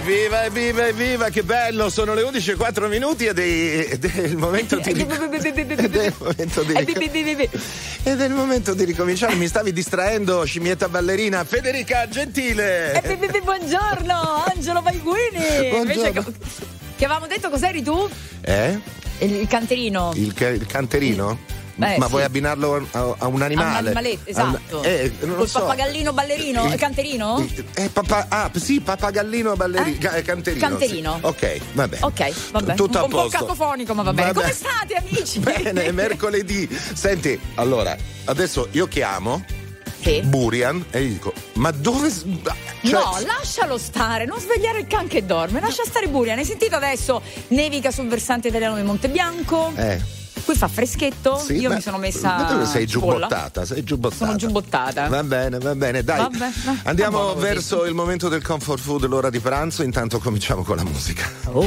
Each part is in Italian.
Evviva, evviva, evviva, che bello! Sono le 11 e 4 minuti ed è, il momento di. ed è il momento di. Ed è il momento di ricominciare. Mi stavi distraendo, scimmietta ballerina Federica Gentile. Buongiorno, Angelo Balguini. Buongiorno. Che avevamo detto cos'eri tu? Eh? Il, il canterino. Il, ca- il canterino? Beh, Ma sì. vuoi abbinarlo a, a un animale? animaletto, A un- esatto. eh, non lo Col so. pappagallino ballerino? Il- Canterino? Eh, papà, ah, sì, pappagallino ballerino. Eh? ca- canterino. Canterino. sì. Ok, va bene. Ok, vabbè. Tutto a un, un po' posto. cacofonico, ma va bene. Vabbè. Come state, amici? Bene, è mercoledì. Senti, allora, adesso io chiamo Sì. Burian e gli dico, ma dove... cioè- no, lascialo stare, non svegliare il can che dorme, lascia stare Burian. Hai sentito adesso? Nevica sul versante italiano di Monte Bianco. Eh, Qui fa freschetto. sì, Io mi sono messa. ma dove sei giubbottata? Sei giubbottata. Sono giubbottata. Va bene, va bene, dai. Vabbè, va- Andiamo così. verso il momento del comfort food, l'ora di pranzo. Intanto cominciamo con la musica. Oh.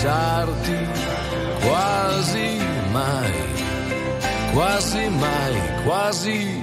Pensarti quasi mai, quasi mai, quasi mai.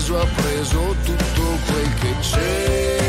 Preso ha preso tutto quel che c'era.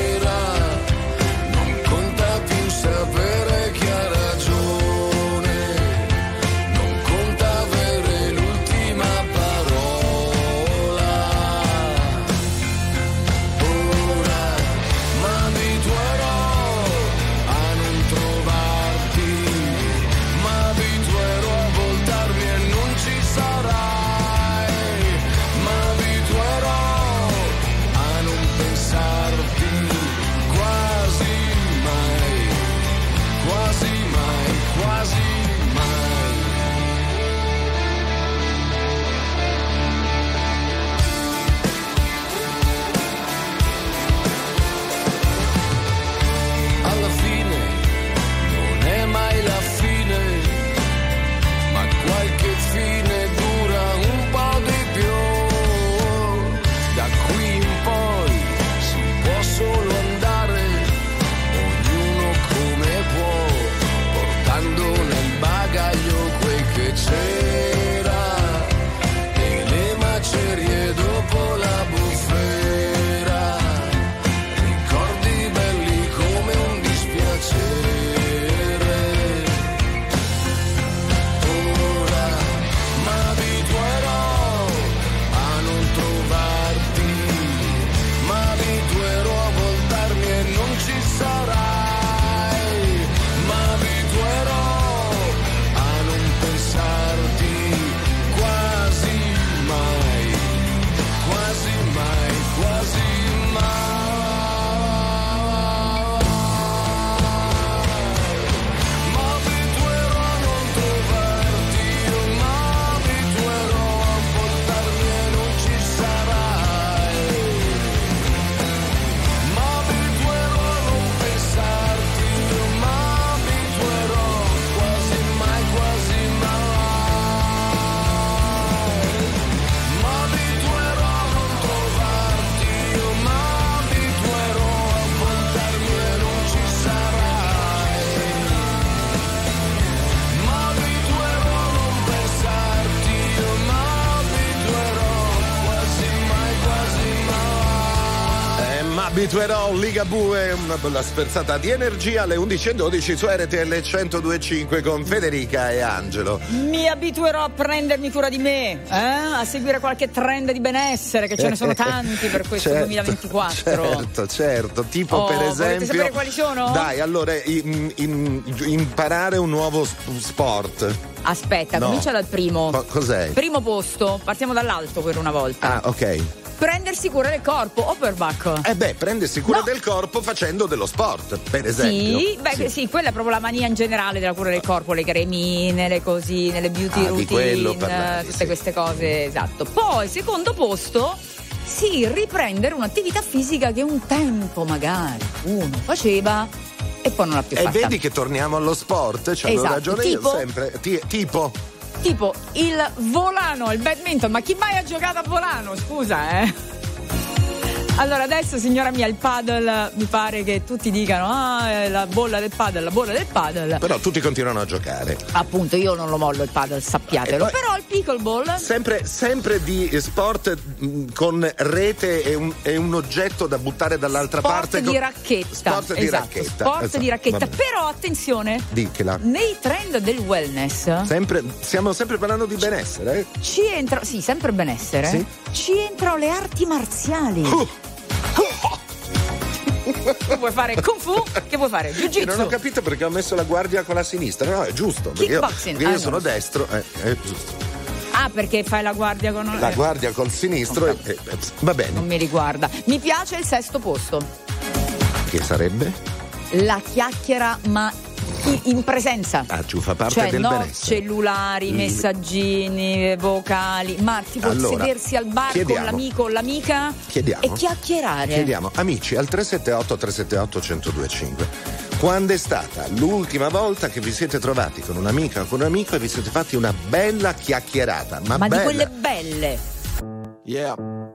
Eh, ma abituerò Ligabue, una bella sperzata di energia alle 11.12 su RTL 102.5 con Federica e Angelo. Mi abituerò a prendermi cura di me, eh? a seguire qualche trend di benessere, che ce ne sono tanti per questo Certo, 2024. Certo, certo, tipo Oh, per esempio... sapere quali sono? Dai, allora, in- in- imparare un nuovo sp- sport. Aspetta, No. comincia dal primo. Co- cos'è? Primo posto, partiamo dall'alto per una volta. Ah, ok. Prendersi cura del corpo, Operbach. Eh beh, prendersi cura No. del corpo facendo dello sport, per esempio. Sì, beh, sì. quella è proprio la mania in generale della cura del corpo, le cremine, le cosine, le beauty Ah, routine, quello parlavi, tutte sì. queste cose, esatto. Poi, secondo posto, sì, riprendere un'attività fisica che un tempo magari uno faceva e poi non l'ha più E fatta. vedi che torniamo allo sport, c'avevo Esatto, ragione tipo? io sempre. Ti- tipo, Tipo il volano, il badminton, ma chi mai ha giocato a volano? Scusa, eh. Allora, adesso, signora mia, il paddle mi pare che tutti dicano: Ah, la bolla del paddle, la bolla del paddle. però tutti continuano a giocare. Appunto, io non lo mollo il paddle, sappiatelo. Poi- Però il pickleball. Sempre, sempre di sport mh, con rete e un, e un oggetto da buttare dall'altra Sport parte. di con- racchetta. Sport di esatto, racchetta. Sport esatto, di racchetta. Però attenzione, Dichela. nei trend del wellness Sempre, stiamo sempre parlando di benessere. eh? ci entra, sì, sempre benessere. Sì. Ci entrano le arti marziali. Uh. Che vuoi fare kung fu? Che vuoi fare? Che Jiu-jitsu? non ho capito perché ho messo la guardia con la sinistra. No, è giusto. Perché io, Kickboxing. perché io Ah, sono no. destro. eh, è giusto. Ah, perché fai la guardia con. La guardia col sinistro. Ok. eh, eh, va bene. Non mi riguarda. Mi piace il sesto posto. Che sarebbe? La chiacchiera, ma in, presenza. Ah, ci fa parte Cioè, del no benessere. cellulari, Mm. messaggini, vocali, ma tipo Allora, sedersi al bar con l'amico o l'amica Chiediamo. e chiacchierare. Chiediamo, amici, al 378 378 1025. Quando è stata l'ultima volta che vi siete trovati con un'amica o con un amico e vi siete fatti una bella chiacchierata? Ma, Ma bella. di quelle belle. Yeah.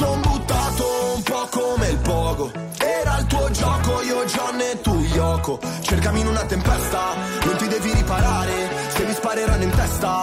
son buttato un po' come il pogo. Era il tuo gioco, io John e tu Yoko Cercami in una tempesta, non ti devi riparare Se mi spareranno in testa,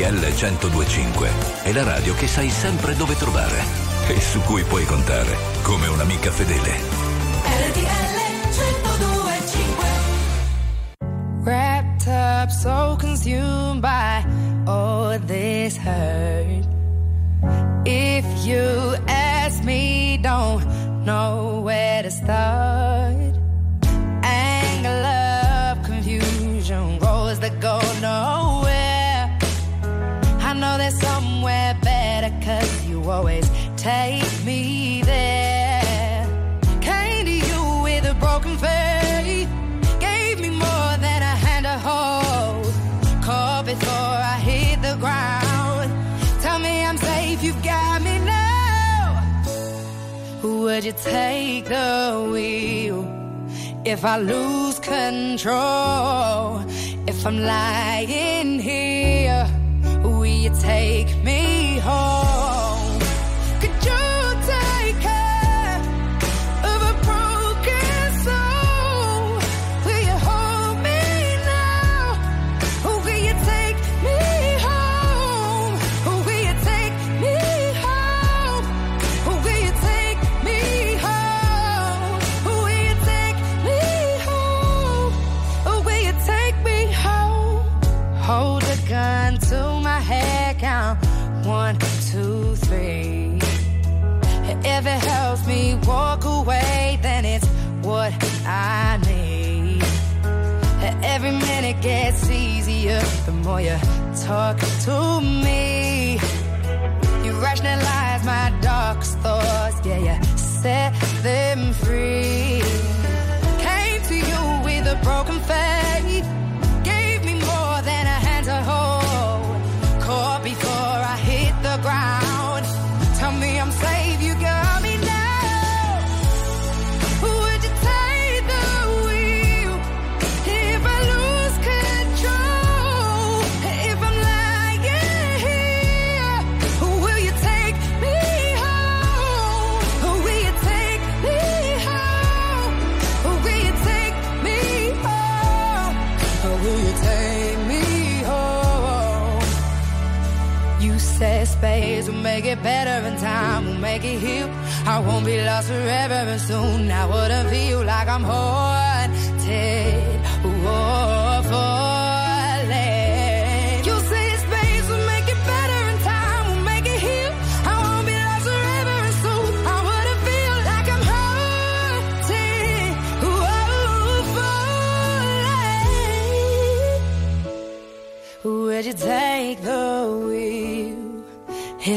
RTL 1025 è la radio che sai sempre dove trovare e su cui puoi contare come un'amica fedele. RTL 1025 Wrapped up, so consumed by all this hurt. If you ask me, don't know where to start. Anger, love, confusion, roads that go nowhere. Always take me there. Came to you with a broken faith. Gave me more than a hand to hold. Caught before I hit the ground. Tell me I'm safe, you've got me now. Would you take the wheel? If I lose control, if I'm lying here, will you take me home? If it helps me walk away, then it's what I need. Every minute gets easier the more you talk to me. You rationalize my darkest thoughts, yeah, you set better and time will make it heal. I won't be lost forever and soon I wouldn't feel like I'm haunted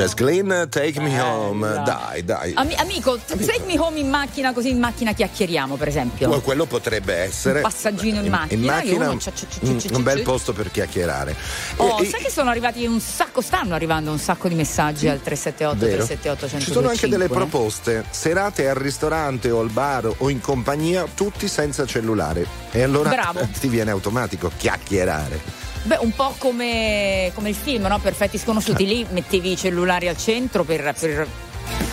Jess Glynn, Take Me Home. Dai, dai. Ami- amico, t- take me home in macchina, così in macchina chiacchieriamo, per esempio. Quello potrebbe essere Un passaggino in macchina, in macchina io un, cia- cia- cia- un- bel posto per chiacchierare Oh, E- sai che sono arrivati un sacco, stanno arrivando un sacco di messaggi al 378 Vero. 378 Ci sono anche delle 1025. proposte, serate al ristorante o al bar o in compagnia, tutti senza cellulare. E allora Bravo. ti viene automatico chiacchierare. Beh, un po' come, come il film, no? Perfetti sconosciuti. Lì mettevi i cellulari al centro per, per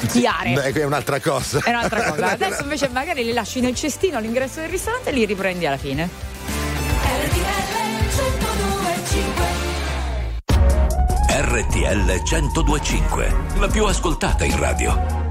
chiare. Beh, che è un'altra cosa. È un'altra cosa. Adesso invece magari li lasci nel cestino all'ingresso del ristorante e li riprendi alla fine. RTL 1025, la più ascoltata in radio.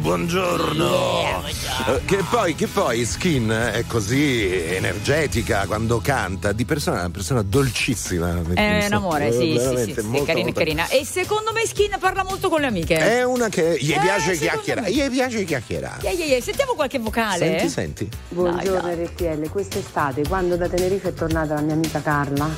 Buongiorno. Eh, Che poi, che poi Skin è così energetica quando canta, di persona è una persona dolcissima. È un amore, sì, sì, sì, sì, molto, carina, molto- carina. E secondo me Skin parla molto con le amiche. È una che gli Eh, piace chiacchierare, gli piace chiacchierare. Yeah, yeah, yeah. Sentiamo qualche vocale. Senti, senti. Buongiorno RTL, quest'estate quando da Tenerife è tornata la mia amica Carla,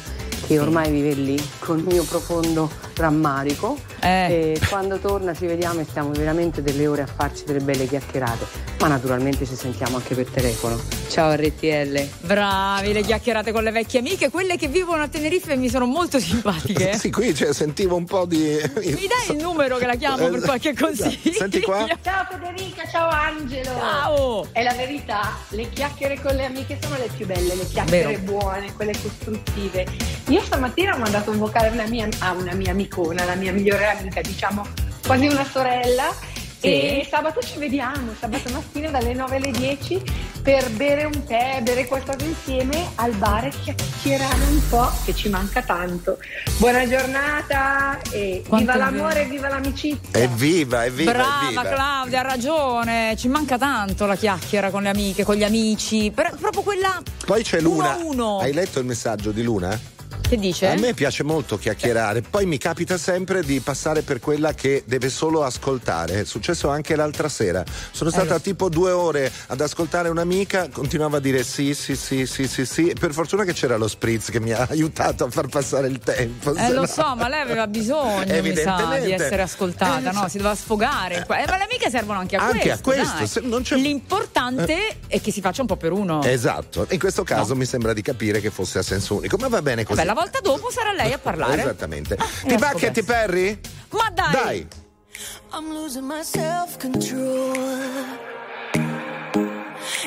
che ormai vive lì, con il mio profondo rammarico, Eh. e quando torna ci vediamo e stiamo veramente delle ore a farci delle belle chiacchierate, ma naturalmente ci sentiamo anche per telefono. Ciao RTL. Bravi, le chiacchierate con le vecchie amiche, quelle che vivono a Tenerife mi sono molto simpatiche. Sì, qui cioè, sentivo un po' di. Mi dai il numero che la chiamo per qualche consiglio? Senti qua. Ciao Federica, ciao Angelo. Ciao. È la verità, le chiacchiere con le amiche sono le più belle, le chiacchiere Vero. buone, quelle costruttive. Io stamattina ho mandato un vocale a una mia, a una mia amicona, la mia migliore amica, diciamo quasi una sorella. Sì. E sabato ci vediamo, sabato mattina dalle 9 alle 10 per bere un tè, bere qualcosa insieme al bar e chiacchierare un po' che ci manca tanto. Buona giornata e Quanto viva l'amore e viva l'amicizia. Evviva, evviva, Brava evviva. Claudia, ha ragione. Ci manca tanto la chiacchiera con le amiche, con gli amici. Per- proprio quella Poi c'è uno Luna. a uno. Hai letto il messaggio di Luna? Che dice? A me piace molto chiacchierare, poi mi capita sempre di passare per quella che deve solo ascoltare. È successo anche l'altra sera. Sono eh, stata eh, tipo due ore ad ascoltare un'amica, continuava a dire sì, sì, sì, sì, sì, sì. Per fortuna che c'era lo spritz che mi ha aiutato a far passare il tempo. Eh, lo no... so, ma lei aveva bisogno sa, di essere ascoltata, eh, no? Si doveva sfogare. Eh. eh, ma le amiche servono anche a anche questo. A questo. L'importante eh. è che si faccia un po' per uno. Esatto. In questo caso no. mi sembra di capire che fosse a senso unico. Ma va bene così. Beh, la volta dopo sarà lei a parlare. Esattamente. Ah, ti va Katy Perry? Ma dai! Dai! I'm losing my self control.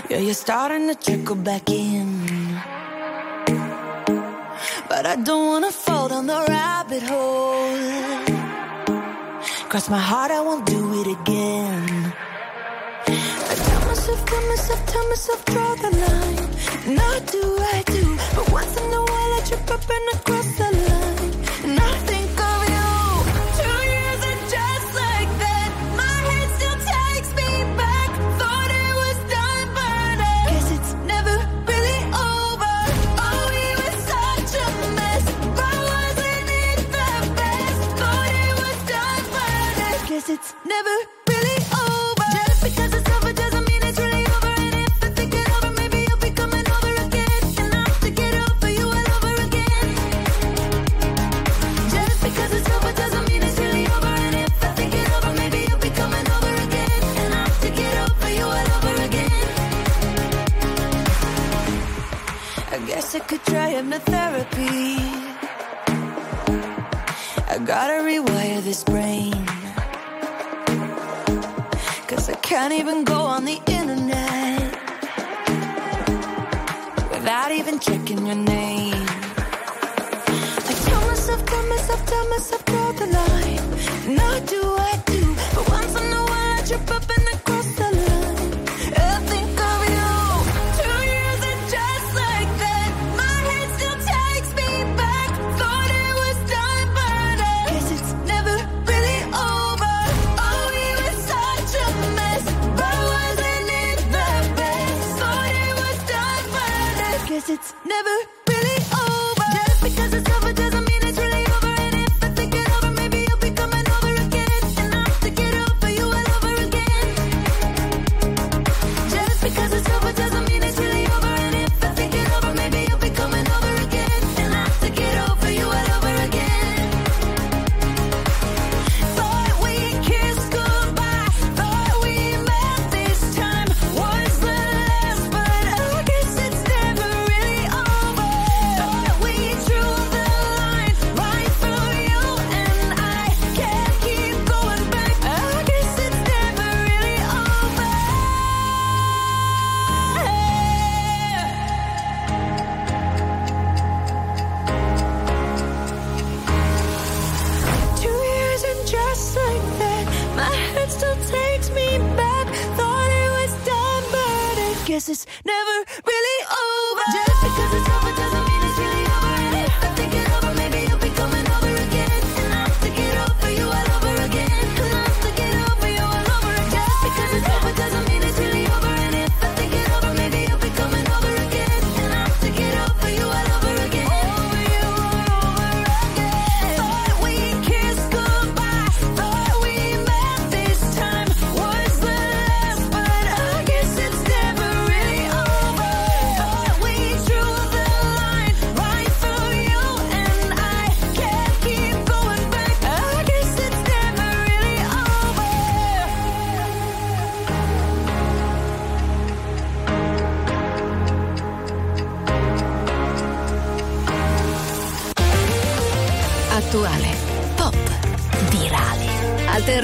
Yeah, you're starting to trickle back in. But I don't wanna fall down the rabbit hole. Cross my heart, I won't do it again. I tell myself, tell myself, tell myself, draw the line. Not do I do But once in a while I trip up and across the line.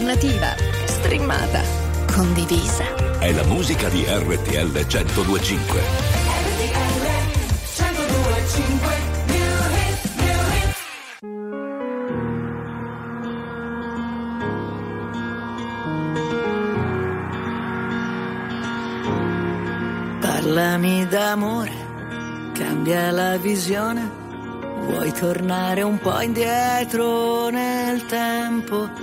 alternativa, streamata, condivisa. È la musica di RTL 1025. RTL 1025. Parlami d'amore, cambia la visione, vuoi tornare un po' indietro nel tempo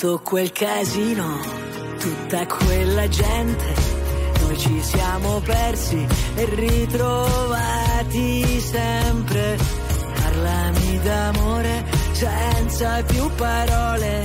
Tutto quel casino, tutta quella gente, noi ci siamo persi e ritrovati sempre. Parlami d'amore senza più parole,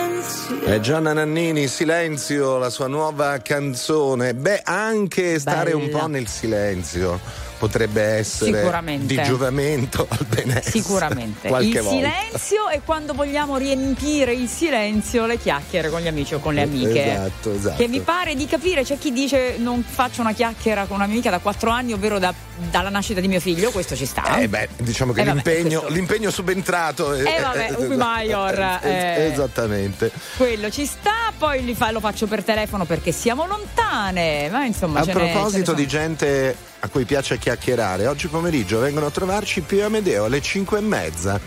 È Gianna Nannini, Silenzio, la sua nuova canzone. Beh, anche stare un Bella. po' nel silenzio potrebbe essere di giovamento al benessere. Sicuramente. Qualche il volta. silenzio e quando vogliamo riempire il silenzio le chiacchiere con gli amici o con le amiche. Esatto, esatto. Che mi pare di capire, c'è chi dice non faccio una chiacchiera con un'amica da quattro anni, ovvero da- dalla nascita di mio figlio, questo ci sta. Eh beh, diciamo che Eh, vabbè, l'impegno, questo- l'impegno subentrato. Eh, vabbè, ubi maior, eh. Esattamente. Quello ci sta, poi fa- lo faccio per telefono perché siamo lontane. Ma insomma, A proposito di gente a cui piace chiacchierare, oggi pomeriggio vengono a trovarci Pio Amedeo alle 5 e mezza.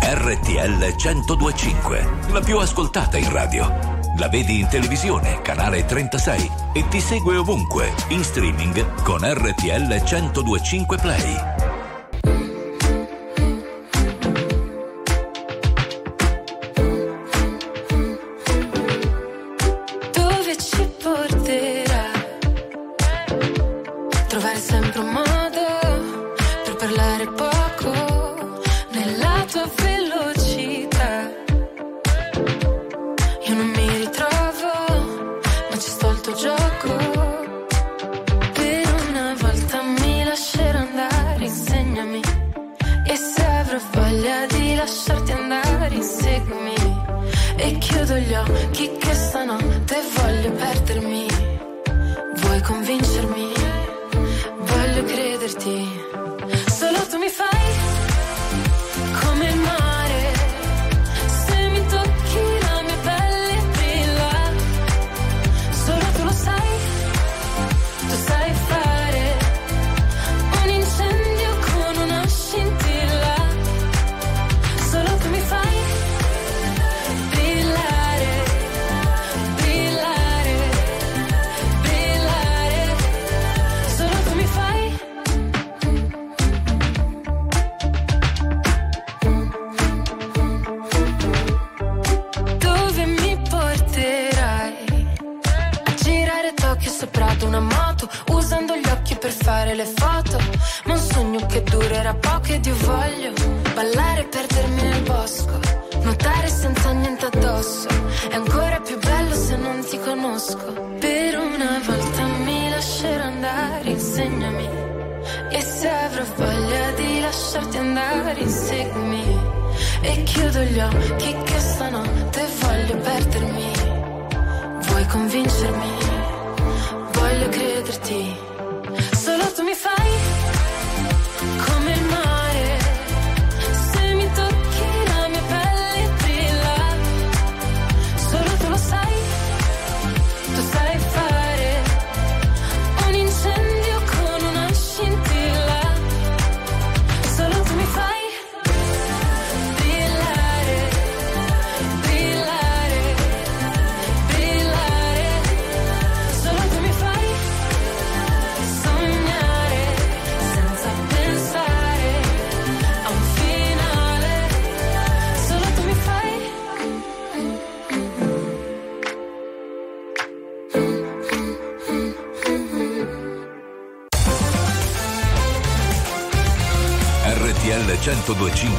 RTL 1025, la più ascoltata in radio. La vedi in televisione, canale 36 e ti segue ovunque, in streaming con RTL 1025 Play.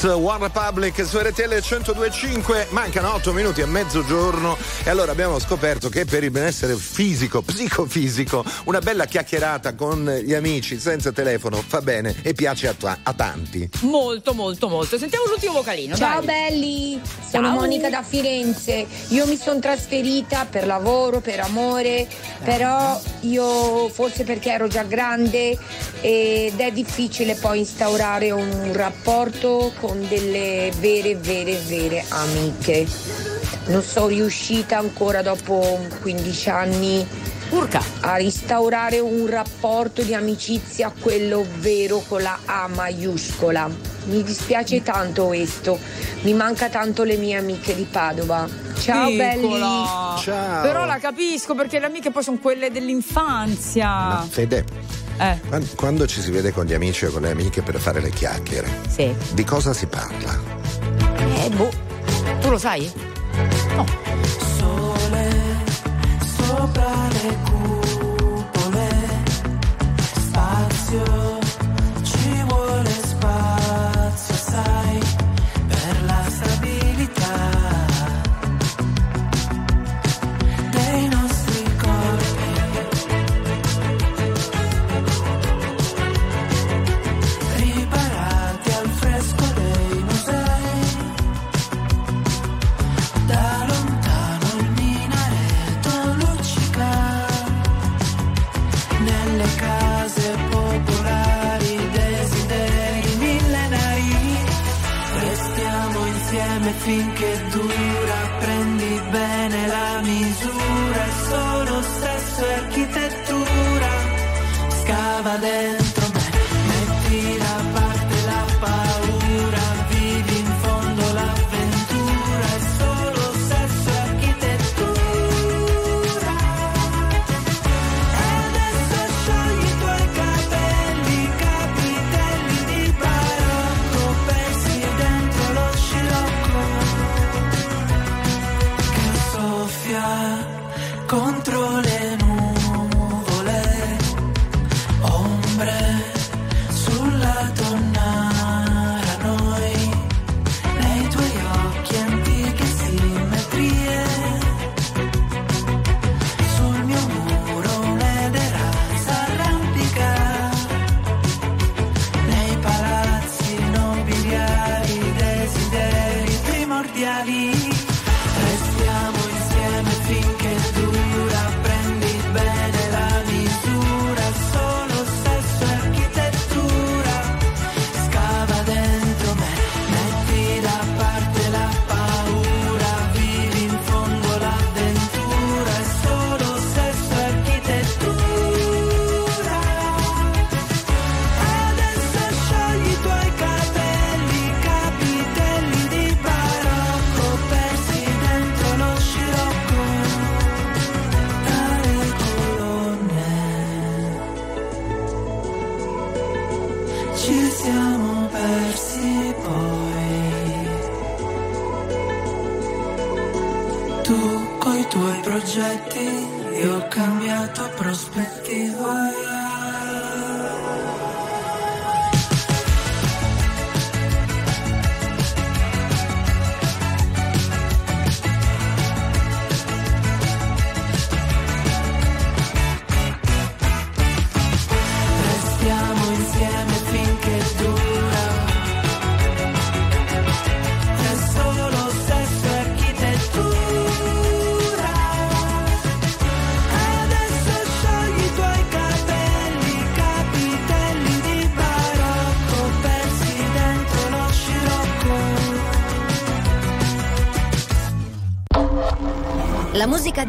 Kiss One Republic su RTL 1025 mancano 8 minuti a mezzogiorno e allora abbiamo scoperto che per il benessere fisico, psicofisico, una bella chiacchierata con gli amici senza telefono fa bene e piace a, ta- a tanti. Molto, molto, molto. Sentiamo l'ultimo vocalino. Ciao dai. belli, sono Ciao. Monica da Firenze. Io mi sono trasferita per lavoro, per amore, però io forse perché ero già grande ed è difficile poi instaurare un rapporto con con delle vere, vere, vere amiche. Non sono riuscita ancora dopo 15 anni Urca. a instaurare un rapporto di amicizia, quello vero con la A maiuscola. Mi dispiace tanto questo, mi manca tanto le mie amiche di Padova. Ciao Piccola. belli! Ciao. Però la capisco perché le amiche poi sono quelle dell'infanzia. Ma fede eh. quando, quando ci si vede con gli amici o con le amiche per fare le chiacchiere, sì. di cosa si parla? Eh, boh, tu lo sai? No. Sole sopra le cupole, spazio.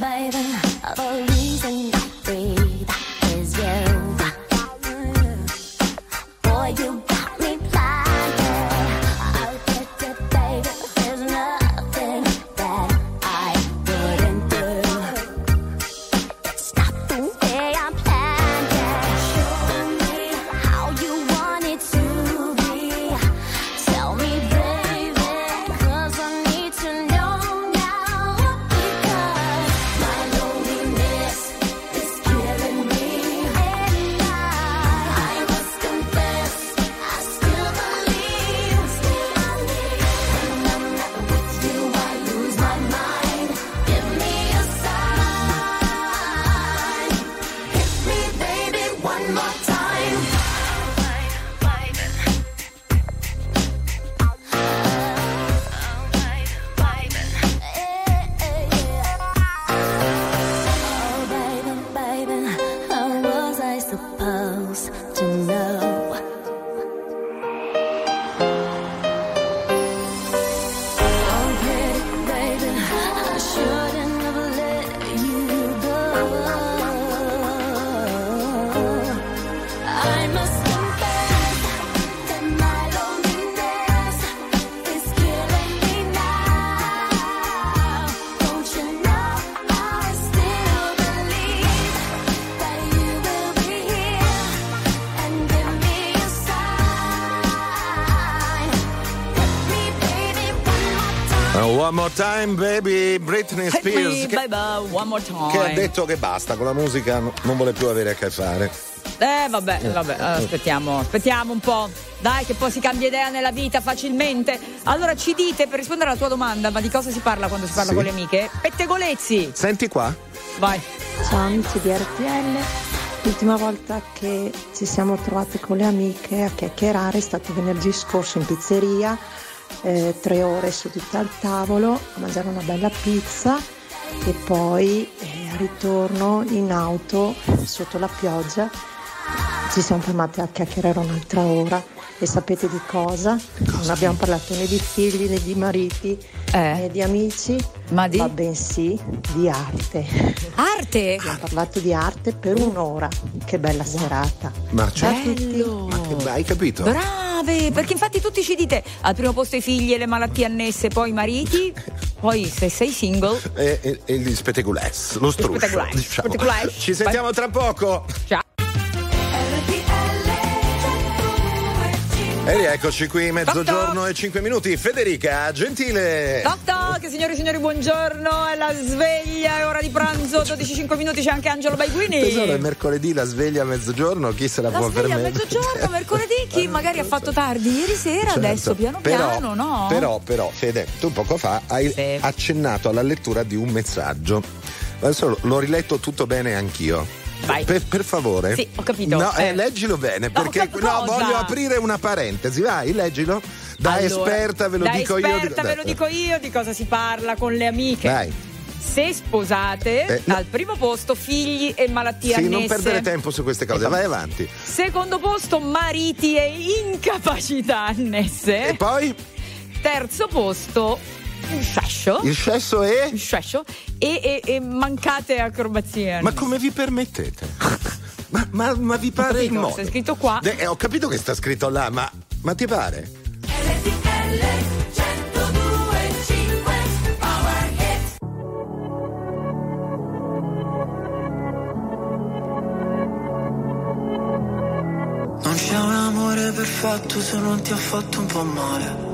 baby. Time. che ha detto che basta con la musica, no- non vuole più avere a che fare. Eh, vabbè, vabbè, aspettiamo, aspettiamo un po'. Dai, che poi si cambia idea nella vita facilmente. Allora, ci dite per rispondere alla tua domanda, ma di cosa si parla quando si parla Sì. con le amiche? Pettegolezzi. Senti qua. Vai. Ciao amici di RTL, l'ultima volta che ci siamo trovate con le amiche a chiacchierare è stato venerdì scorso in pizzeria, eh, tre ore sedute al tavolo a mangiare una bella pizza e poi eh, al ritorno in auto sotto la pioggia ci siamo fermate a chiacchierare un'altra ora e sapete di cosa? Non abbiamo parlato né di figli né di mariti né di amici, ma, bensì di arte. Arte? Abbiamo parlato di arte per un'ora. Che bella serata. Ma tutti. Ma che- hai capito? Brave, perché infatti tutti ci dite al primo posto i figli e le malattie annesse, poi i mariti, poi se sei single. E, e, e gli spettaculars, lo struscio. spettaculars, Diciamo. Ci sentiamo tra poco. Ciao. E rieccoci qui, mezzogiorno e 5 minuti. Federica Gentile. Toc toc, signori e signori, buongiorno, è la sveglia, è ora di pranzo, 12-5 minuti, c'è anche Angelo Baiguini. Tesoro, è mercoledì, la sveglia a mezzogiorno, chi se la, La può sveglia a permettere? mezzogiorno, mercoledì, chi magari ha fatto tardi ieri sera, Certo. adesso piano Però- piano, no? Però, però, Fede, tu poco fa hai accennato alla lettura di un messaggio. Adesso l'ho riletto tutto bene anch'io. Vai. Per, per favore. Sì, ho capito. No, eh, Eh. leggilo bene, perché no, voglio aprire una parentesi. Vai, leggilo. Da Allora, esperta ve lo da dico esperta io. ve lo dico io di cosa si parla con le amiche. Vai. Se sposate, Eh, no. al primo posto figli e malattie Sì, annesse. non perdere tempo su queste cose, vai avanti. Secondo posto mariti e incapacità annesse. E poi? Terzo posto il sciascio. Il cesso è? Il sciascio. E, e- e mancate acrobazie. Ma come vi permettete? Ma, ma- ma vi pare il capito, modo? sta scritto qua. De- eh, ho capito che sta scritto là, ma, ma ti pare? Non c'è un amore perfetto se non ti ha fatto un po' male.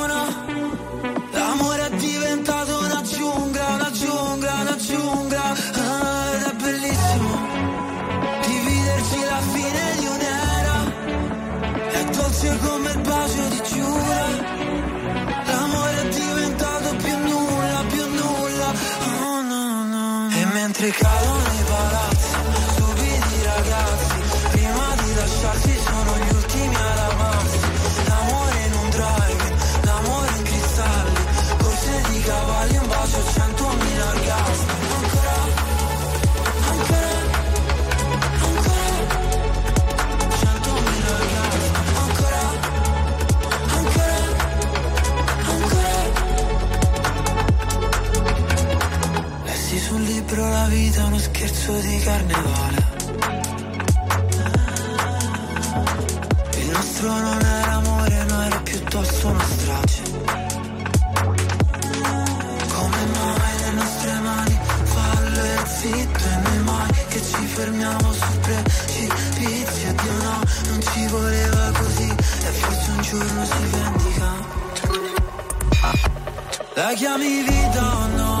la vita uno scherzo di carnevale. Il nostro non era amore, no era piuttosto una strage. Come mai le nostre mani fallo e zitto e noi mai che ci fermiamo su precipizi Dio no, non ci voleva così. E forse un giorno si vendica. La chiami vita o no?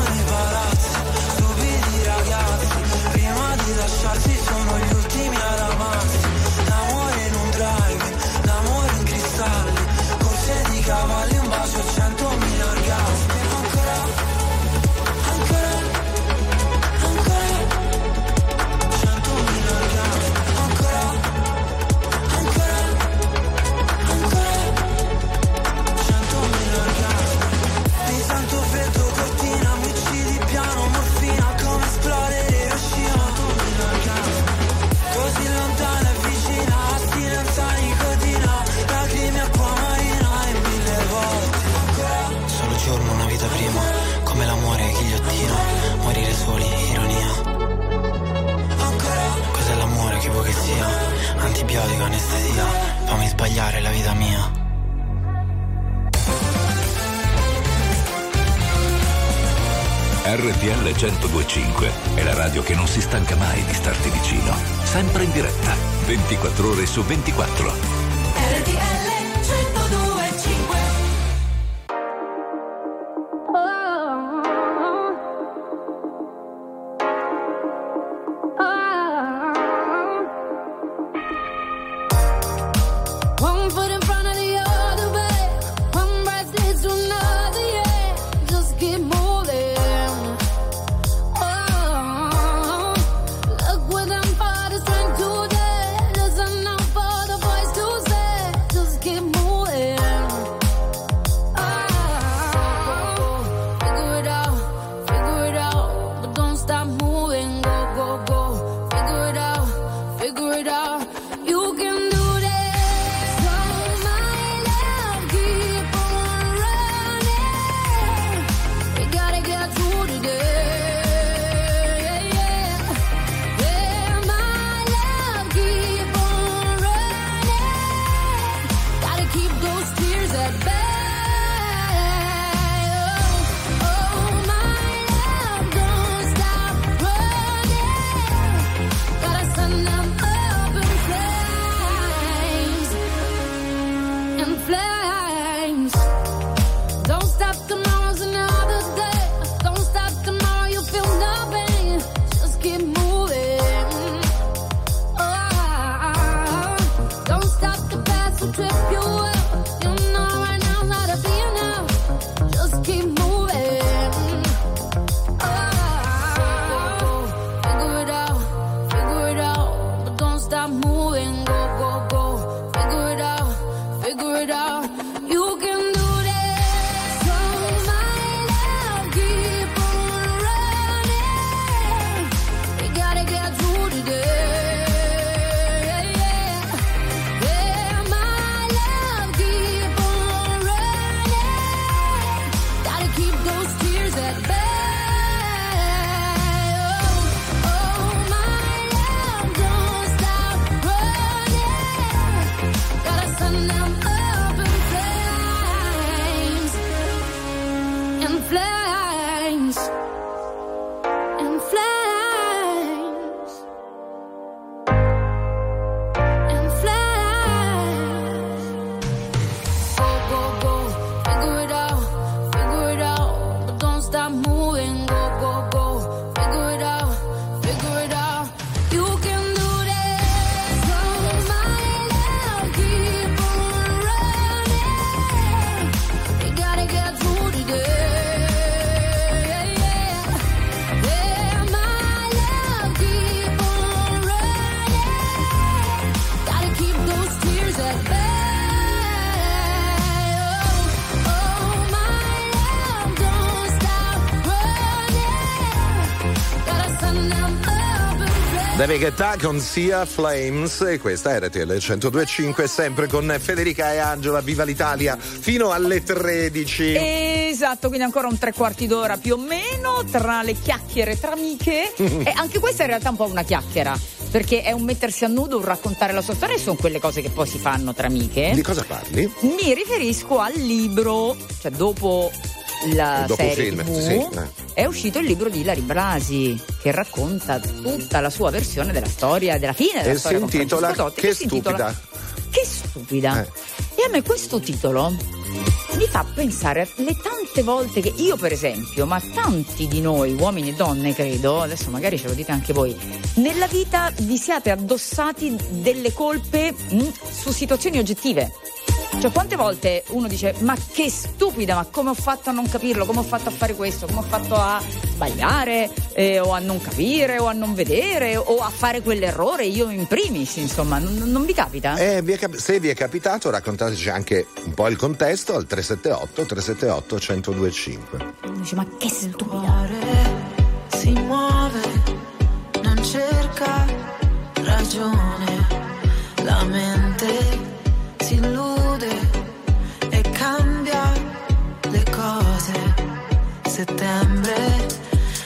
cambiare la vita mia. RTL 1025 è la radio che non si stanca mai di starti vicino, sempre in diretta, 24 ore su 24. Moving. Go, go, go. David Guetta con Sia Flames e questa è RTL 1025 sempre con Federica e Angela, viva l'Italia fino alle 13. Esatto, quindi ancora un tre quarti d'ora più o meno tra le chiacchiere tra amiche. e anche questa è in realtà un po' una chiacchiera. Perché è un mettersi a nudo, un raccontare la sua storia e sono quelle cose che poi si fanno tra amiche. Di cosa parli? Mi riferisco al libro, cioè dopo la Dopo il serie film, TV, sì, eh. È uscito il libro di Ilari Blasi che racconta tutta la sua versione della storia, della fine della E si storia con intitola Totti, Che si intitola stupida. Che stupida. Eh. E a me questo titolo mi fa pensare alle tante volte che io, per esempio, ma tanti di noi, uomini e donne, credo, adesso magari ce lo dite anche voi, nella vita vi siate addossati delle colpe mh, su situazioni oggettive. Cioè, quante volte uno dice: Ma che stupida, ma come ho fatto a non capirlo? Come ho fatto a fare questo? Come ho fatto a sbagliare? eh, o a non capire? O a non vedere? O a fare quell'errore? Io in primis, insomma, non, non vi capita? Eh, vi cap- se vi è capitato, raccontateci anche un po' il contesto al 378 378 1025. Dice, ma che stupida. si muove, non cerca ragione, la mente settembre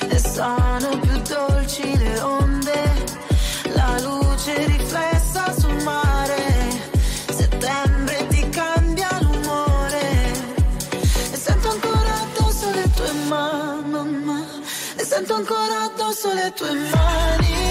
e sono più dolci le onde, la luce riflessa sul mare, settembre ti cambia l'umore. E sento ancora addosso le tue mani, ma, e sento ancora addosso le tue mani.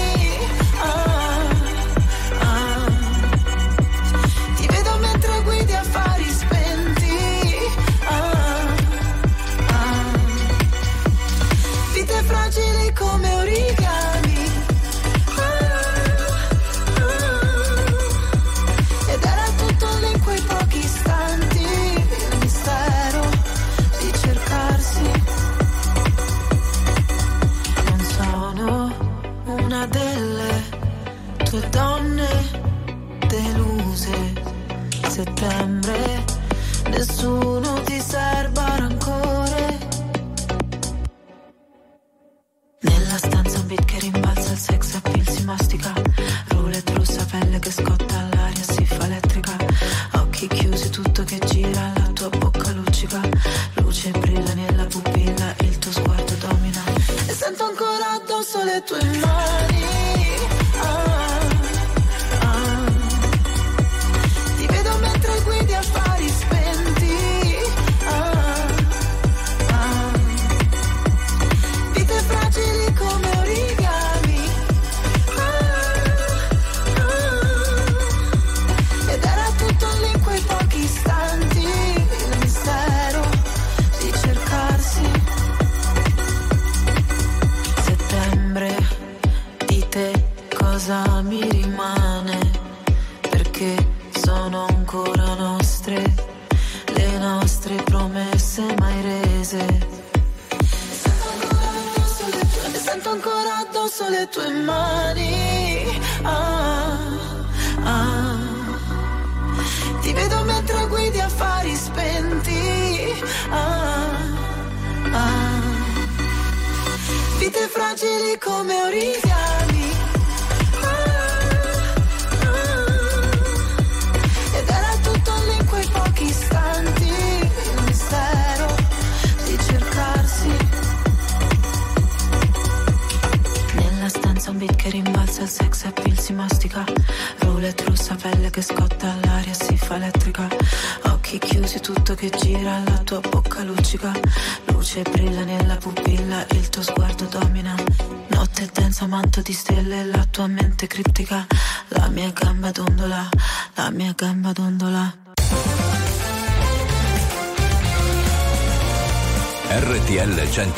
settembre, nessuno ti serva rancore. Nella stanza un beat che rimbalza il sex appeal si mastica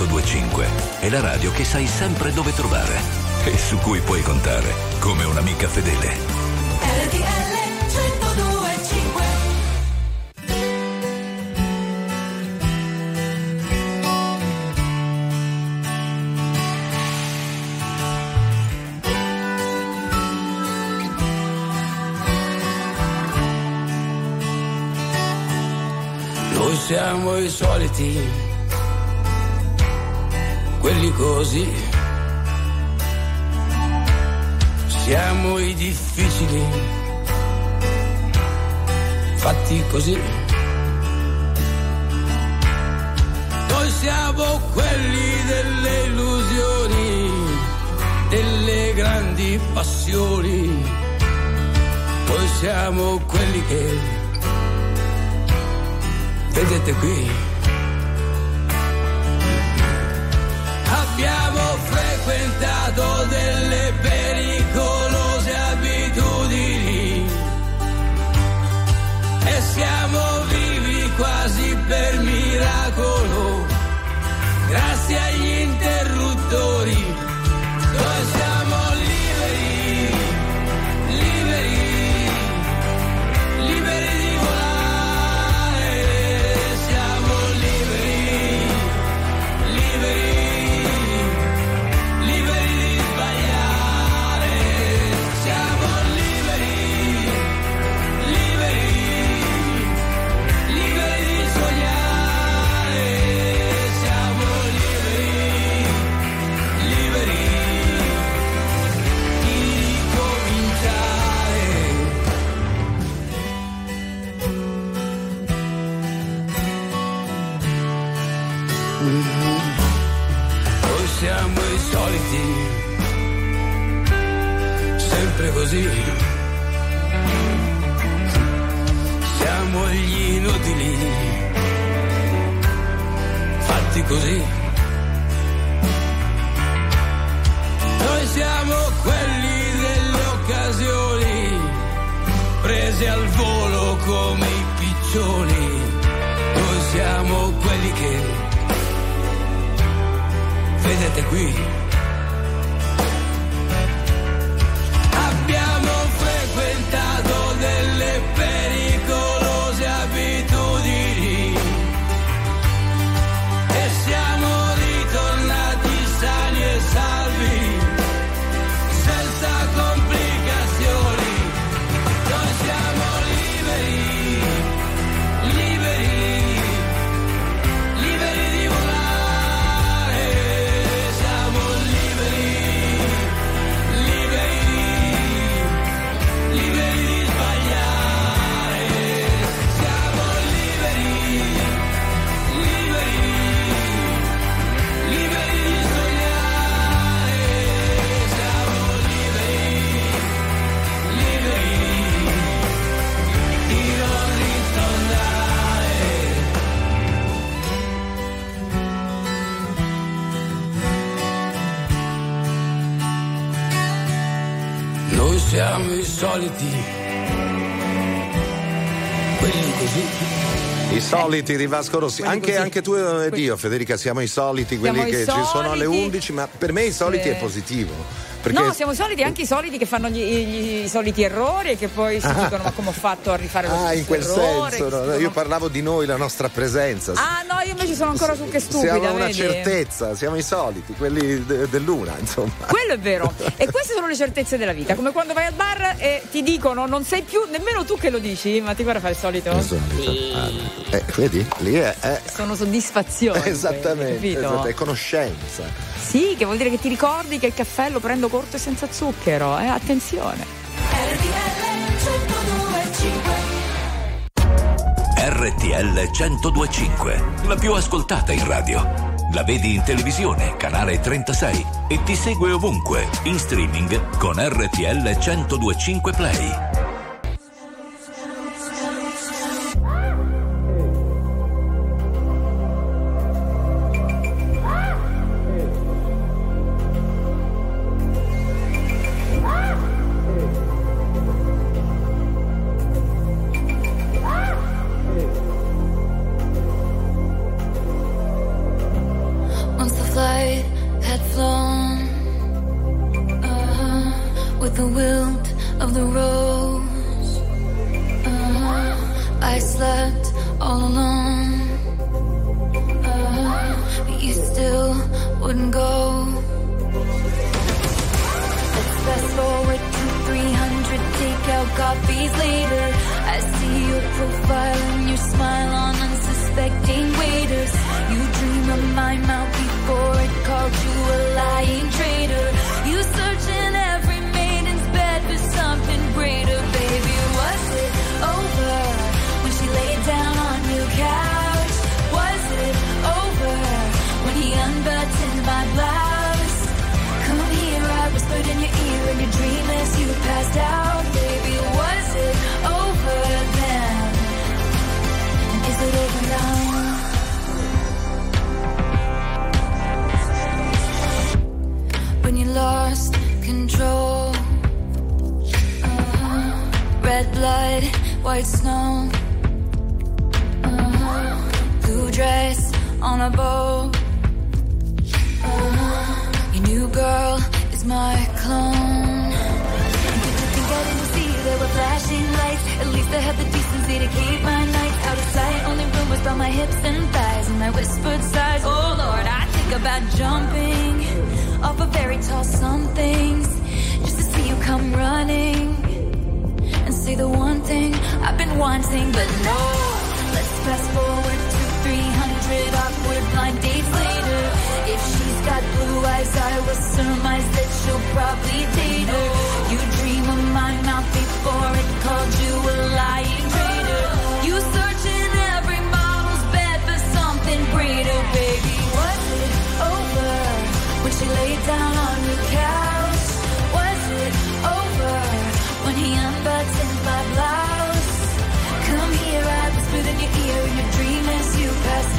1025 è la radio che sai sempre dove trovare. E su cui puoi contare come un'amica fedele. RTL 1025 Noi siamo i soliti quelli così. Siamo i difficili, fatti così. Noi siamo quelli delle illusioni, delle grandi passioni. Noi siamo quelli che vedete qui frequentato delle belle così. Siamo gli inutili, fatti così. Noi siamo quelli delle occasioni, presi al volo come i piccioni. Noi siamo quelli che, vedete qui, siamo i soliti, quelli così. I soliti di Vasco Rossi, anche, anche tu ed io Federica siamo i soliti, quelli Siamo che ci sono alle soliti. 11, ma per me i soliti Sì. è positivo. Perché No, siamo soliti, anche i soliti che fanno gli, gli- i soliti errori e che poi si Ah. dicono ma come ho fatto a rifare lo Ah, stesso in quel errore, senso, no? si dicono- io parlavo di noi, la nostra presenza. Ah no, io invece sono ancora su che stupida, siamo una vedi? certezza, siamo i soliti, quelli de- dell'una, insomma. Quello è vero. E queste sono le certezze della vita. Come quando vai al bar e ti dicono non sei più, nemmeno tu che lo dici, ma ti guarda fare il solito. Il solito. Ah, eh, vedi? Lì è, è- Sono soddisfazioni. esattamente, esatto, è conoscenza. Sì, che vuol dire che ti ricordi che il caffè lo prendo corto e senza zucchero, eh? Attenzione. RTL 1025, la più ascoltata in radio. La vedi in televisione, canale 36 e ti segue ovunque, in streaming con RTL 1025 Play. I've been wanting, but no. Let's fast forward to 300 awkward blind dates later. If she's got blue eyes, I will surmise that she'll probably date her. You dream of my mouth before it called you a lying traitor. You search in every model's bed for something greater, baby. Was it over when she laid down on your couch? Was it over when he unbuttoned my blouse?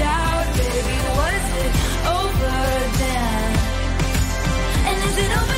Out, baby, was it over then? And is it over?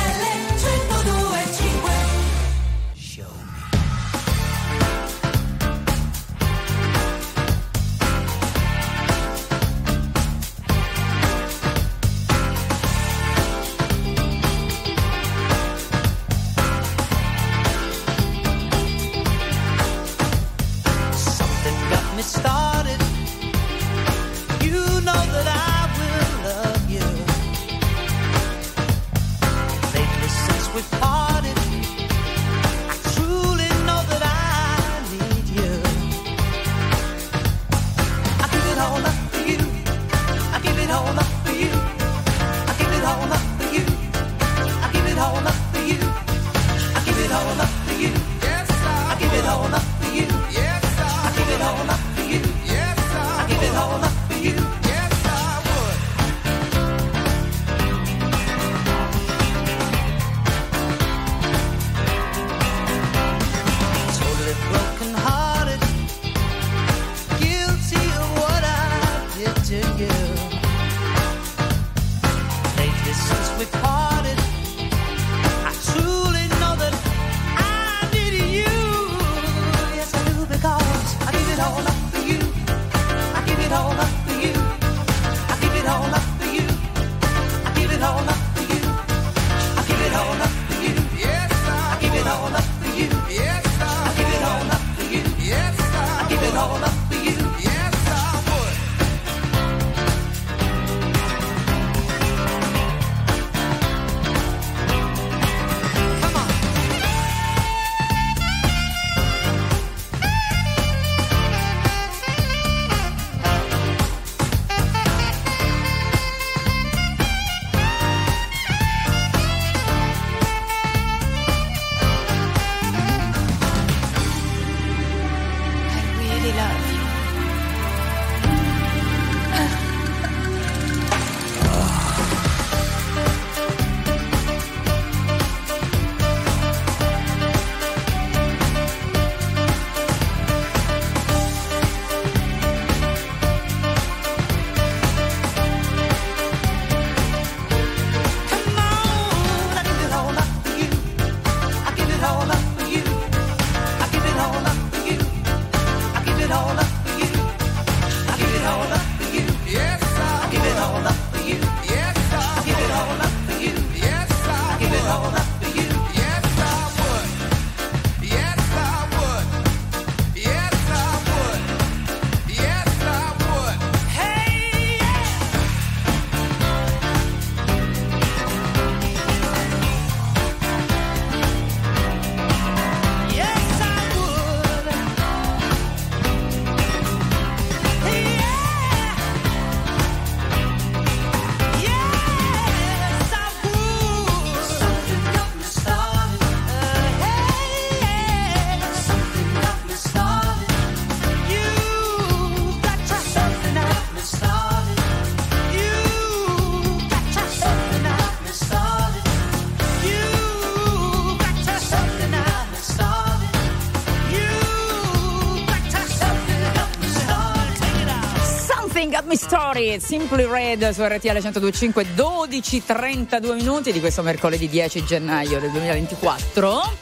Story, Simply Red su RTL 1025, 12.32 minuti di questo mercoledì 10 gennaio del 2024,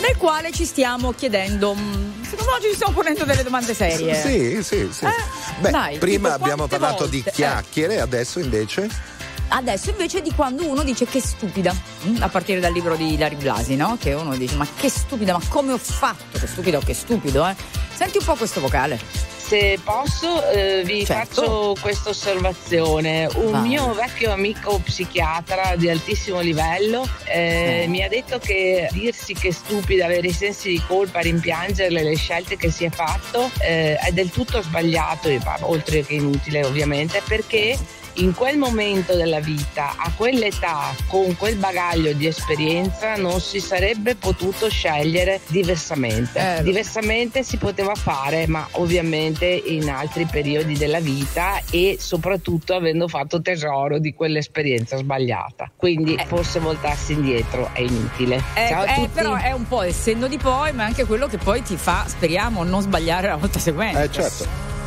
nel quale ci stiamo chiedendo, mm, secondo me ci stiamo ponendo delle domande serie. Sì, sì, sì. Eh, Beh, dai, prima tipo, abbiamo parlato volte? di chiacchiere, adesso invece Adesso invece di quando uno dice che stupida, mm, a partire dal libro di Larry Blasi, no? Che uno dice ma che stupida, ma come ho fatto? Che stupido, che stupido, eh? Senti un po' questo vocale. Se posso, eh, vi Certo. faccio questa osservazione. Un Vai. mio vecchio amico psichiatra di altissimo livello eh, Eh. mi ha detto che dirsi che è stupida, avere i sensi di colpa, rimpiangerle le scelte che si è fatto eh, è del tutto sbagliato, oltre che inutile ovviamente, perché in quel momento della vita, a quell'età, con quel bagaglio di esperienza, non si sarebbe potuto scegliere diversamente. Eh, diversamente si poteva fare, ma ovviamente in altri periodi della vita e soprattutto avendo fatto tesoro di quell'esperienza sbagliata. Quindi forse voltarsi indietro è inutile. Eh, Ciao a eh, tutti. però è un po' il senno di poi, ma è anche quello che poi ti fa, speriamo, non sbagliare la volta seguente. Eh certo.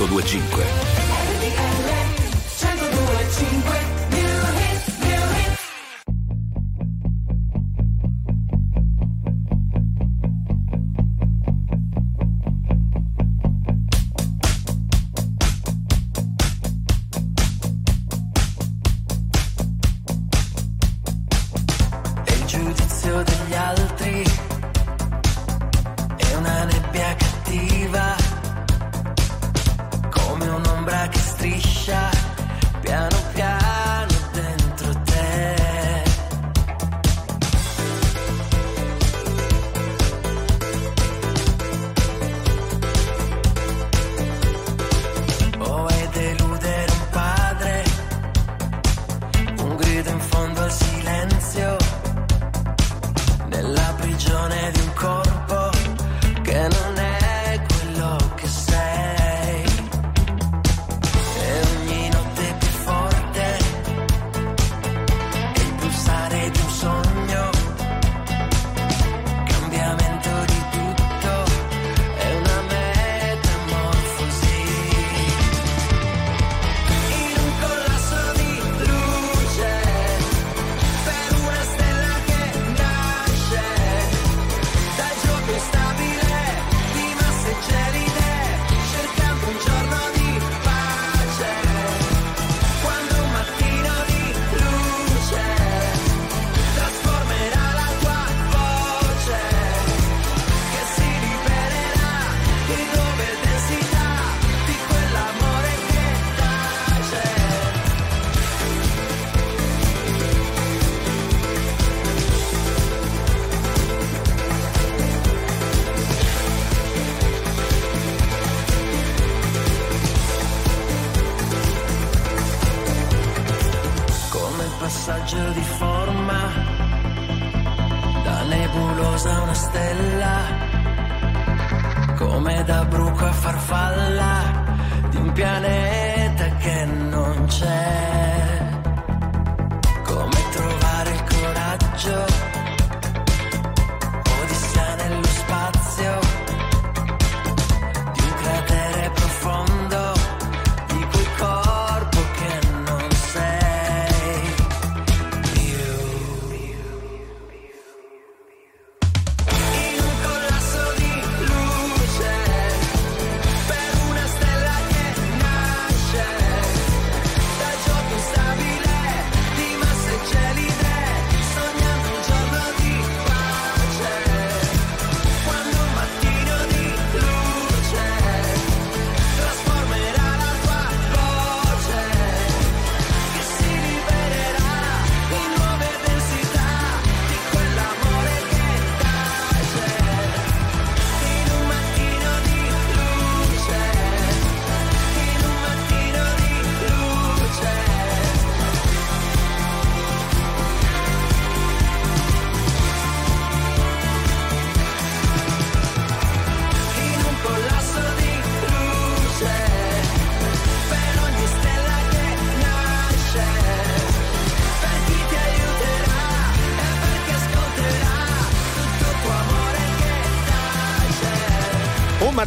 125.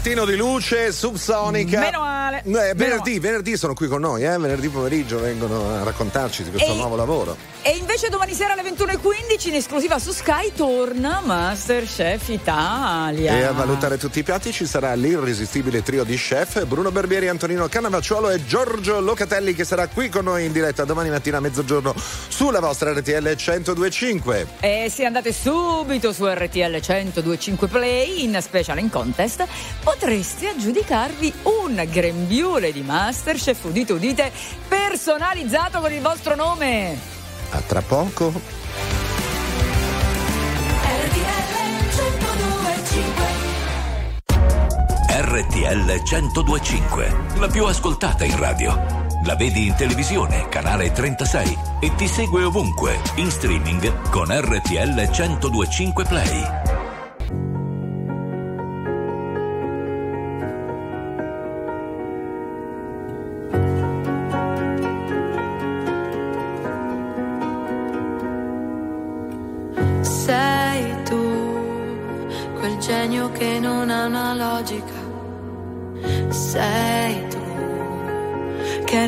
Mattino di luce subsonica. Meno male. Eh, Meno venerdì, venerdì sono qui con noi, eh? venerdì pomeriggio vengono a raccontarci di questo E- nuovo lavoro. E invece domani sera alle 21.15 in esclusiva su Sky torna Masterchef Italia. E a valutare tutti i piatti ci sarà l'irresistibile trio di chef Bruno Barbieri, Antonino Cannavacciuolo e Giorgio Locatelli che sarà qui con noi in diretta domani mattina a mezzogiorno sulla vostra RTL 1025. E se andate subito su RTL 1025 Play in special in contest potreste aggiudicarvi un grembiule di Masterchef, udite udite, personalizzato con il vostro nome. A tra poco. RTL 1025, la più ascoltata in radio. La vedi in televisione, canale 36 e ti segue ovunque, in streaming con RTL 1025 Play. Sei tu, quel genio che non ha una logica.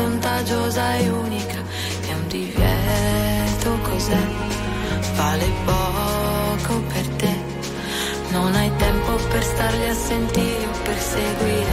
contagiosa e unica. È un divieto cos'è? Vale poco per te. Non hai tempo per starli a sentire o per seguire,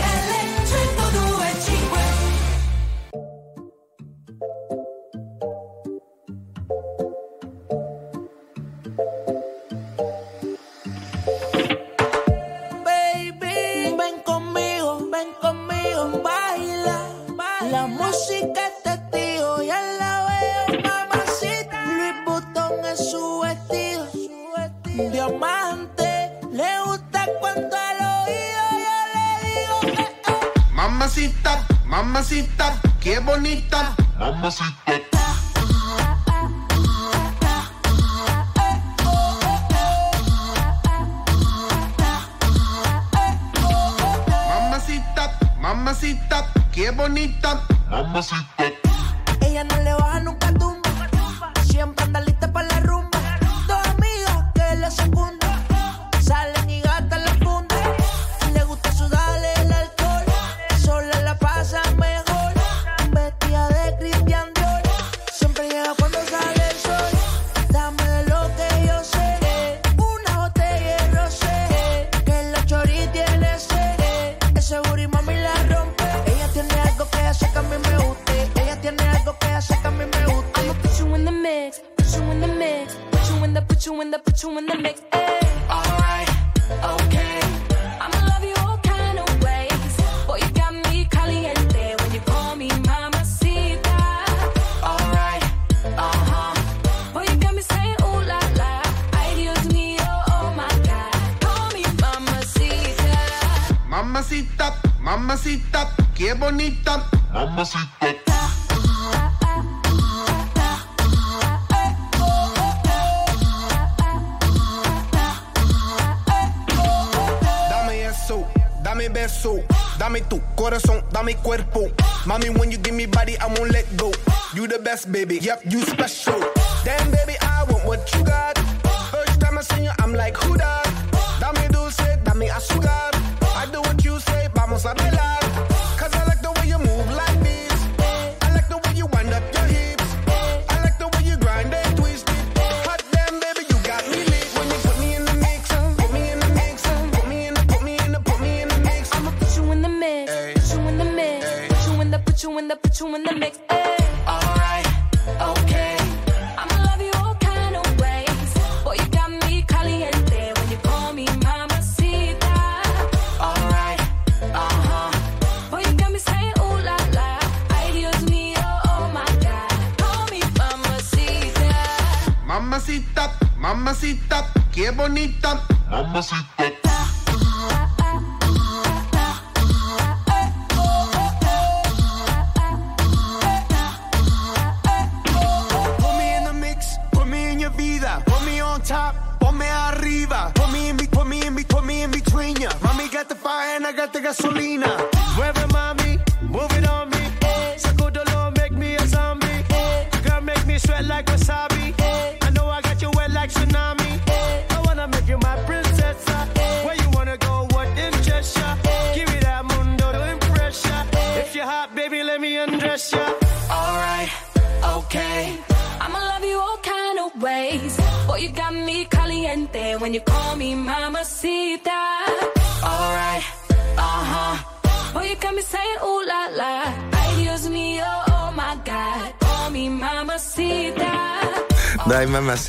bonita. Mamacita.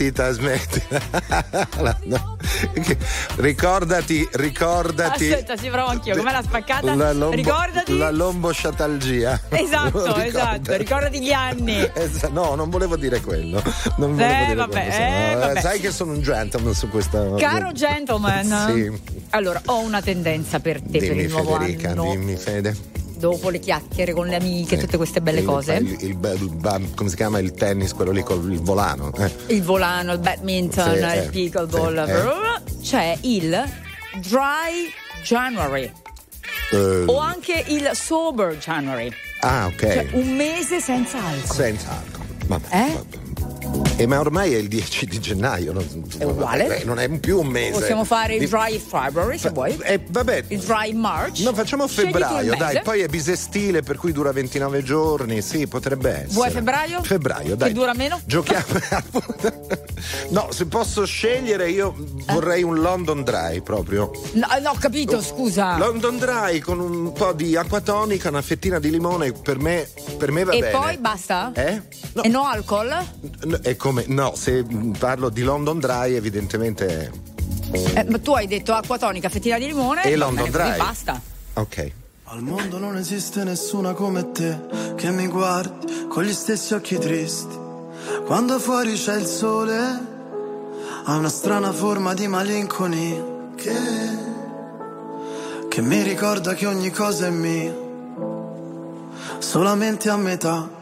impazzita, smettila. no. Ricordati, ricordati. Aspetta, ci provo anch'io. Com'è la spaccata? La lombo, ricordati. La lombosciatalgia. Esatto, esatto. Ricordati gli anni. Esa, no, non volevo dire quello. Non eh, volevo eh, dire vabbè, quello, eh, eh, vabbè. Sai che sono un gentleman su questa. Caro gentleman. sì. Allora, ho una tendenza per te dimmi, per il nuovo Federica. Dimmi, Fede dopo le chiacchiere con le amiche, tutte queste belle il, cose. Il, il, come si chiama il tennis, quello lì con il volano? Eh. Il volano, il badminton, sì, il eh. pickleball. Sì, eh. C'è il Dry January. Uh. O anche il Sober January. Ah, ok. Cioè un mese senza alcol. Senza alcol. Vabbè. Eh? vabbè. Eh, ma ormai è il 10 di gennaio. Non, È uguale. eh, non è più un mese. Possiamo fare il dry February se vuoi. Eh, vabbè. Il dry March. No, facciamo febbraio, dai, poi è bisestile per cui dura 29 giorni, sì, potrebbe essere. Vuoi febbraio? Febbraio, dai. Che dura meno? Giochiamo. no, se posso scegliere, io vorrei un London Dry proprio. No, no, ho capito, scusa. London Dry con un po' di acqua tonica, una fettina di limone, per me, per me va e bene. poi basta? Eh? E no alcol? No, È come, no, se parlo di London Dry, evidentemente. Eh, ma tu hai detto acqua tonica, fettina di limone. E London Dry. Basta. Ok. Al mondo non esiste nessuna come te che mi guardi con gli stessi occhi tristi. Quando fuori c'è il sole, ha una strana forma di malinconia che, che mi ricorda che ogni cosa è mia, solamente a metà.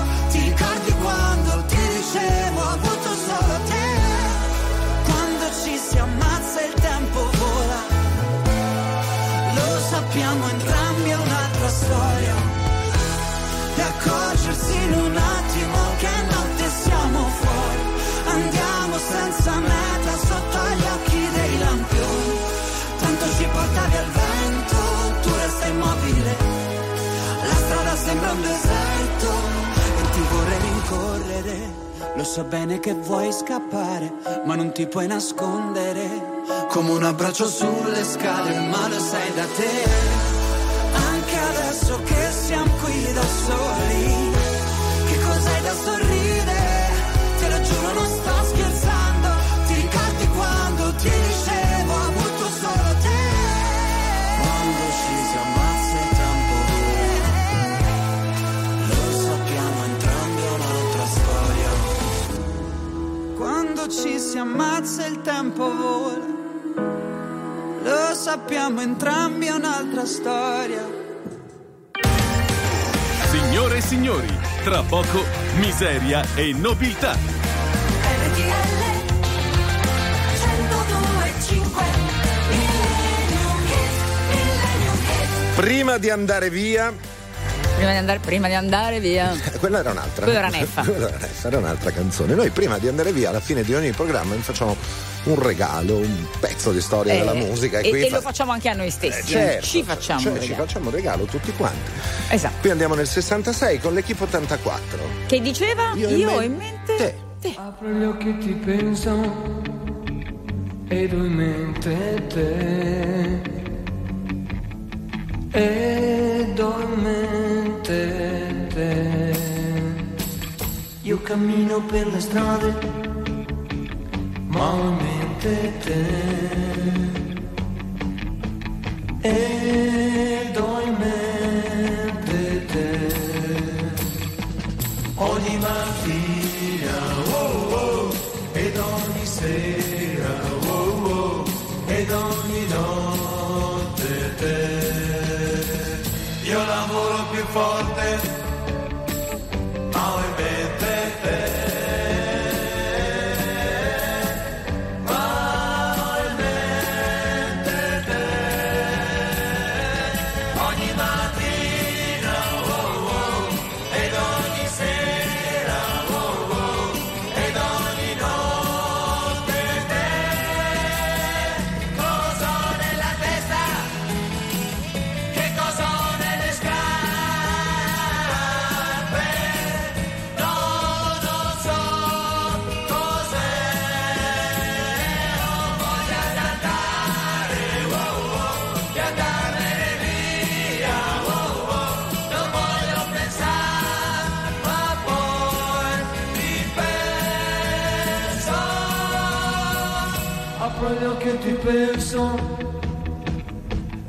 Sappiamo entrambi, un'altra storia. E accorgersi in un attimo che notte siamo fuori. Andiamo senza meta sotto agli occhi dei lampioni. Tanto ci portavi al vento, tu resta immobile. La strada sembra un deserto E ti vorrei rincorrere. Lo so bene che vuoi scappare, ma non ti puoi nascondere. come un abbraccio sulle scale, ma lo sai da te. Adesso che siamo qui da soli. Che cos'hai da sorridere? Te lo giuro, non sto scherzando. Ti ricordi quando ti dicevo, avuto solo te? Quando ci si ammazza il tempo vola. Lo sappiamo entrambi, un'altra storia. Quando ci si ammazza il tempo vola. Lo sappiamo entrambi, un'altra storia. Signore e signori, tra poco miseria e nobiltà. Prima di andare via, Prima di andare, prima di andare via. quella era un'altra. Quella era Neffa. Quella era Neffa, era un'altra canzone. Noi prima di andare via, alla fine di ogni programma, vi facciamo un regalo, un pezzo di storia Eh, della musica. e, qui e fa- lo facciamo anche a noi stessi. Eh, certo, ci facciamo. cioè, un ci regalo. facciamo un regalo tutti quanti. Esatto. Qui andiamo nel 66 con l'Equipe 84. Che diceva? Io Io, in ho in mente. te. Apro gli occhi e ti penso ed ho in mente te. Ed ho in mente te. Io cammino per le strade, ma te. Ed ho in mente te. ma ho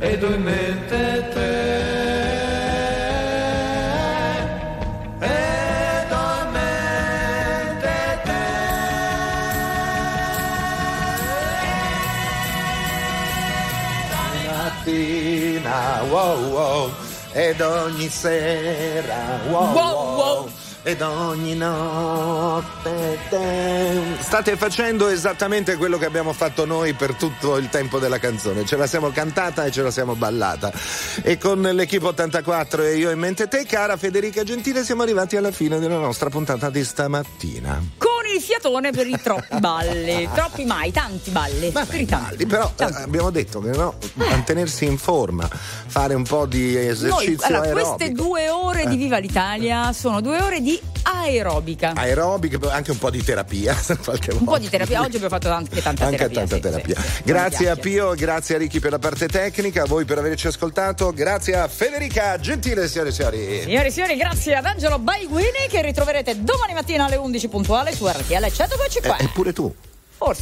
ed ho in mente te. Ed ho in mente te. mattina, wow wow, ed ogni sera, wow Wow, wow, wow. Ed ogni notte. te. State facendo esattamente quello che abbiamo fatto noi per tutto il tempo della canzone, ce la siamo cantata e ce la siamo ballata. E con l'Equipe 84 e io in mente te, cara Federica Gentile, siamo arrivati alla fine della nostra puntata di stamattina. Con il fiatone per i troppi balli. troppi mai, tanti balli. per i tanti. Lì però eh, abbiamo detto che no, mantenersi in forma, fare un po' di Noi, esercizio allora, aerobico. queste due ore Eh. di Viva l'Italia sono due ore di aerobica. aerobico, anche un po' di terapia Un po' di terapia, oggi abbiamo fatto anche tanta Anche terapia. tanta sì, terapia. sì, sì. Grazie a. Pio, grazie a Ricky per la parte tecnica, a voi per averci ascoltato, grazie a Federica Gentile, signore e signori. Signore e signori, grazie ad Angelo Baiguini che ritroverete domani mattina alle 11 puntuale su RTL 125. Eh, eppure tu. Forse.